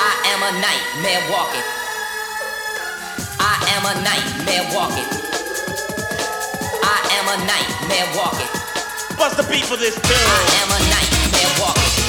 I am a nightmare walking. I am a nightmare walking. I am a nightmare walking. Bust the beat for this dude. I am a nightmare walking.